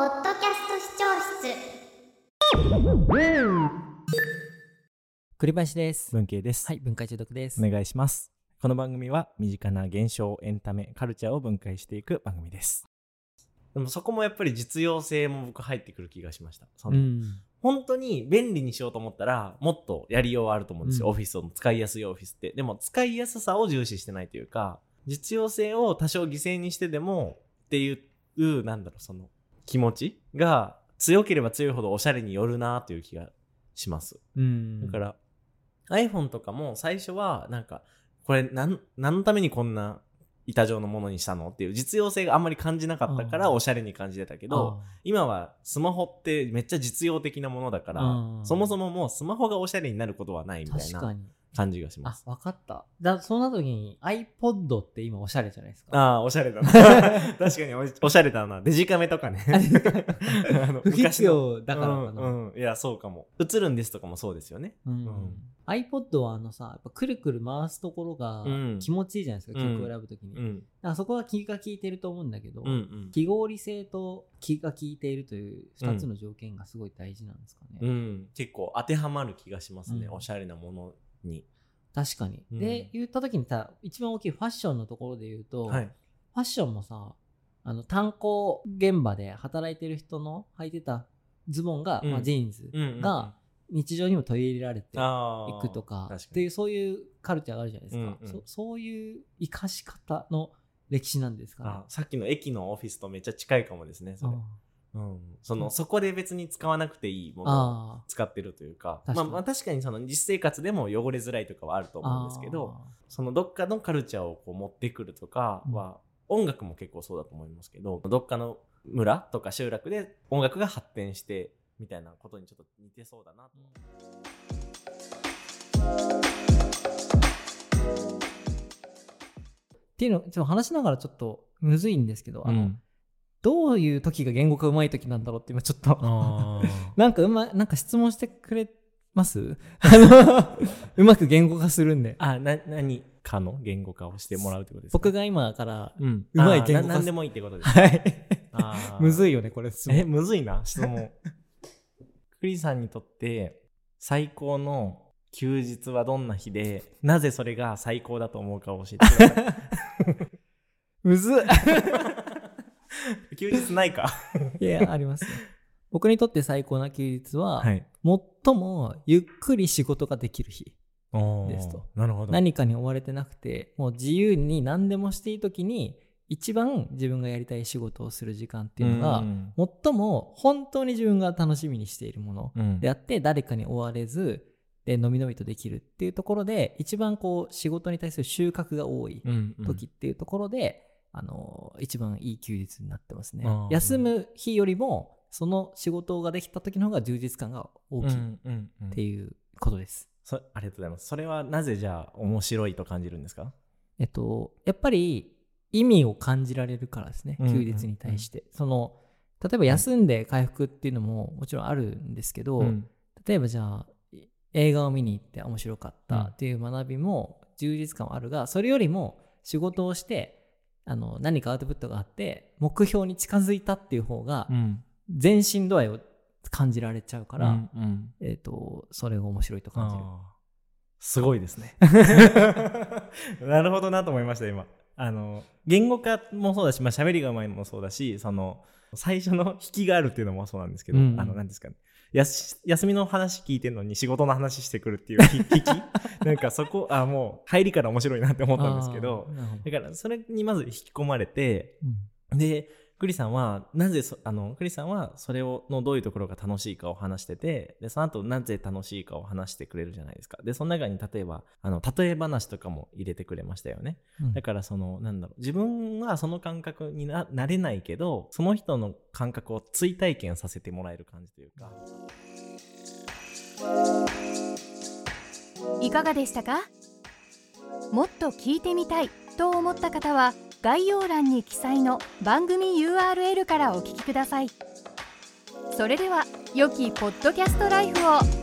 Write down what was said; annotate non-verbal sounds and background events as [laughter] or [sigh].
ポッドキャスト視聴室。栗林です。文系です、はい、文化中毒です。お願いします。この番組は身近な現象エンタメカルチャーを分解していく番組です。でもそこもやっぱり実用性も僕入ってくる気がしました。そうのん。本当に便利にしようと思ったらもっとやりようはあると思うんですよ、うん。オフィスの使いやすいオフィスって。でも使いやすさを重視してないというか実用性を多少犠牲にしてでもっていうなんだろうその気持ちが強ければ強いほどおしゃれによるなという気がします。うん。だから、iPhone とかも最初はなんかこれ何のためにこんな板状のものにしたのっていう実用性があんまり感じなかったからおしゃれに感じてたけど今はスマホってめっちゃ実用的なものだからうん。そもそももうスマホがおしゃれになることはないみたいな。感じがしまあす、。わかった。だそんな時に iPod って今おしゃれじゃないですか？ああーおしゃれだな。[laughs] 確かにおおしゃれだな。デジカメとかね。[laughs] 不必要だからかな。うんうん、いやそうかも。映るんですとかもそうですよね。うん。うん。iPod はあのさ、やっぱくるくる回すところがうん。気持ちいいじゃないですか、うん。曲を選ぶときに。だかうんらそこは気が利いてると思うんだけど、うんうん。記号理性と気が利いているという2つの条件がすごい大事なんですかね。うん、結構当てはまる気がしますね、うん。おしゃれなものに。確かに。うんで、言った時にさ、一番大きいファッションのところで言うと、はい。ファッションもさ、あの、炭鉱現場で働いてる人の履いてたズボンが、うんまあ、ジーンズが日常にも取り入れられていくとか、確っていう、そういうカルチャーがあるじゃないですか。うんうんそそういう生かし方の歴史なんですかねあ。さっきの駅のオフィスとめっちゃ近いかもですね、それ。うん、そのそこで別に使わなくていいものをあ使ってるというか、確かに。まあ、まあ確かにその実生活でも汚れづらいとかはあるとあ。思うんですけど、そのどっかのカルチャーをこう持ってくるとかは、音楽も結構そうだと思いますけど、どっかの村とか集落で音楽が発展してみたいなことにちょっと似てそうだなと。っていうの、ちょっと話しながらちょっとむずいんですけど、あの、うんどういう時が言語化うまい時なんだろうって今ちょっと、[laughs] なんかうま、なんか質問してくれます？[laughs] あの、うまく言語化するんで。あ、な、何かの言語化をしてもらうってことですか？僕が今から、うまい言語化んでもいいってことです。はい。[laughs] むずいよね、これ。え、むずいな、質問。クリさんにとって最高の休日はどんな日で、なぜそれが最高だと思うかを教えてくださむずっい。休日ないか。[laughs] いや、ありますよ。僕にとって最高な休日は、い。最もゆっくり仕事ができる日。ですと。なるほど。何かに追われてなくて、もう自由に何でもしていい時に、一番自分がやりたい仕事をする時間っていうのが、ん最も本当に自分が楽しみにしているものうんであって、誰かに追われず、で、のびのびとできるっていうところで、一番こう、仕事に対する収穫が多い時っていうところで、あの、一番いい休日になってますね休む日よりも、その仕事ができた時の方が充実感が大きいっうんうんうんていうことです。そありがとうございます。それはなぜじゃあ面白いと感じるんですか？えっと、やっぱり意味を感じられるからですね、うんうん休日に対して。その、例えば休んで回復っていうのももちろんあるんですけど、うん例えばじゃあ、映画を見に行って面白かっうんたっていう学びも充実感はあるが、それよりも仕事をして、あの何かアウトプットがあって、目標に近づいたっていう方がう、ん前進度合いを感じられちゃうから、うんうんえっ、と、それが面白いと感じる。すごいですね。[laughs] [laughs] なるほどなと思いました、今。あの、言語化もそうだし、まあ、喋りがうまいのもそうだし、その、最初の引きがあるっていうのもそうなんですけど、うんあの、なんですかね。やす休みの話聞いてるのに仕事の話してくるっていうひ引き [laughs] なんかそこ、あ、もう入りから面白いなって思ったんですけど。だからそれにまず引き込まれて、うん。で、クリさんは、なぜそ、あの、クリさんは、それを、のどういうところが楽しいかを話してて、で、その後、なぜ楽しいかを話してくれるじゃないですか。で、その中に、例えば、あの、例え話とかも入れてくれましたよね。うんだから、その、なんだろう、自分はその感覚にななれないけど、その人の感覚を追体験させてもらえる感じというか。いかがでしたか？もっと聞いてみたいと思った方は概要欄に記載の番組 URL からお聞きください。それでは良きポッドキャストライフを。